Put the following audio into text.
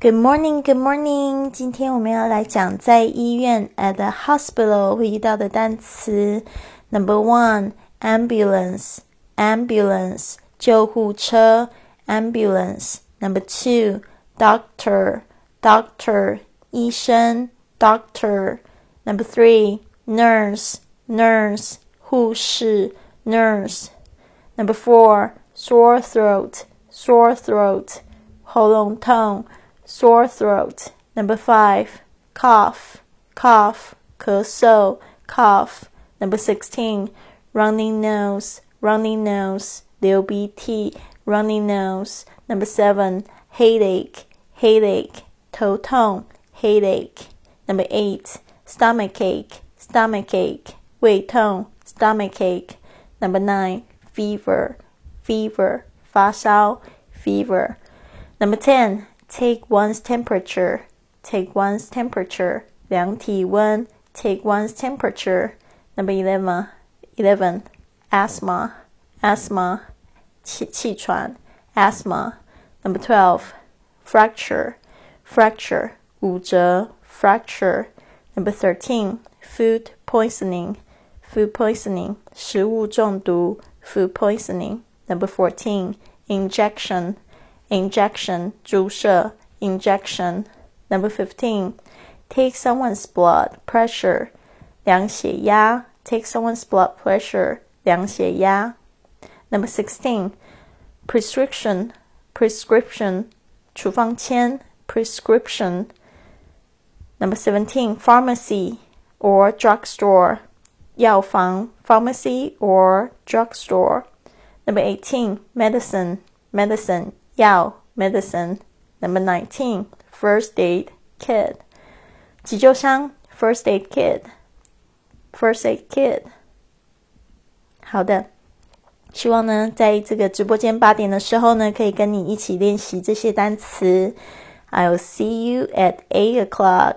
Good morning, good morning。今天我们要来讲在医院 at the hospital 会遇到的单词。Number one, ambulance, ambulance 救护车 ambulance。Number two, doctor, doctor 医生 doctor。Number three, nurse, nurse 护士 nurse。Number four, sore throat, sore throat 喉咙痛。 sore throat. Number five, cough, cough, 咳嗽 cough. Number sixteen, running nose, running nose, 流鼻涕 running nose. Number seven, headache, headache, 头痛 headache. Number eight, stomach ache, stomach ache, 胃痛 stomach ache. Number nine, fever, fever, 发烧 fever. Number ten, take one's temperature, take one's temperature, 量体温 take one's temperature. Number eleven, eleven, asthma, asthma, 气气喘 asthma. Number twelve, fracture, fracture, 骨折 fracture. Number thirteen, food poisoning, food poisoning, 食物中毒 food poisoning. Number fourteen, injection injection 注射 injection. Number fifteen, take someone's blood pressure 量血压 take someone's blood pressure 量血压. Number sixteen, prescription prescription 处方签 prescription. Number seventeen, pharmacy or drugstore 药房 pharmacy or drugstore. Number eighteen, medicine medicine 药 medicine. Number nineteen, first aid kit 急救箱 first aid kit first aid kit。好的，希望呢，在这个直播间八点的时候呢，可以跟你一起练习这些单词。I'll see you at eight o'clock.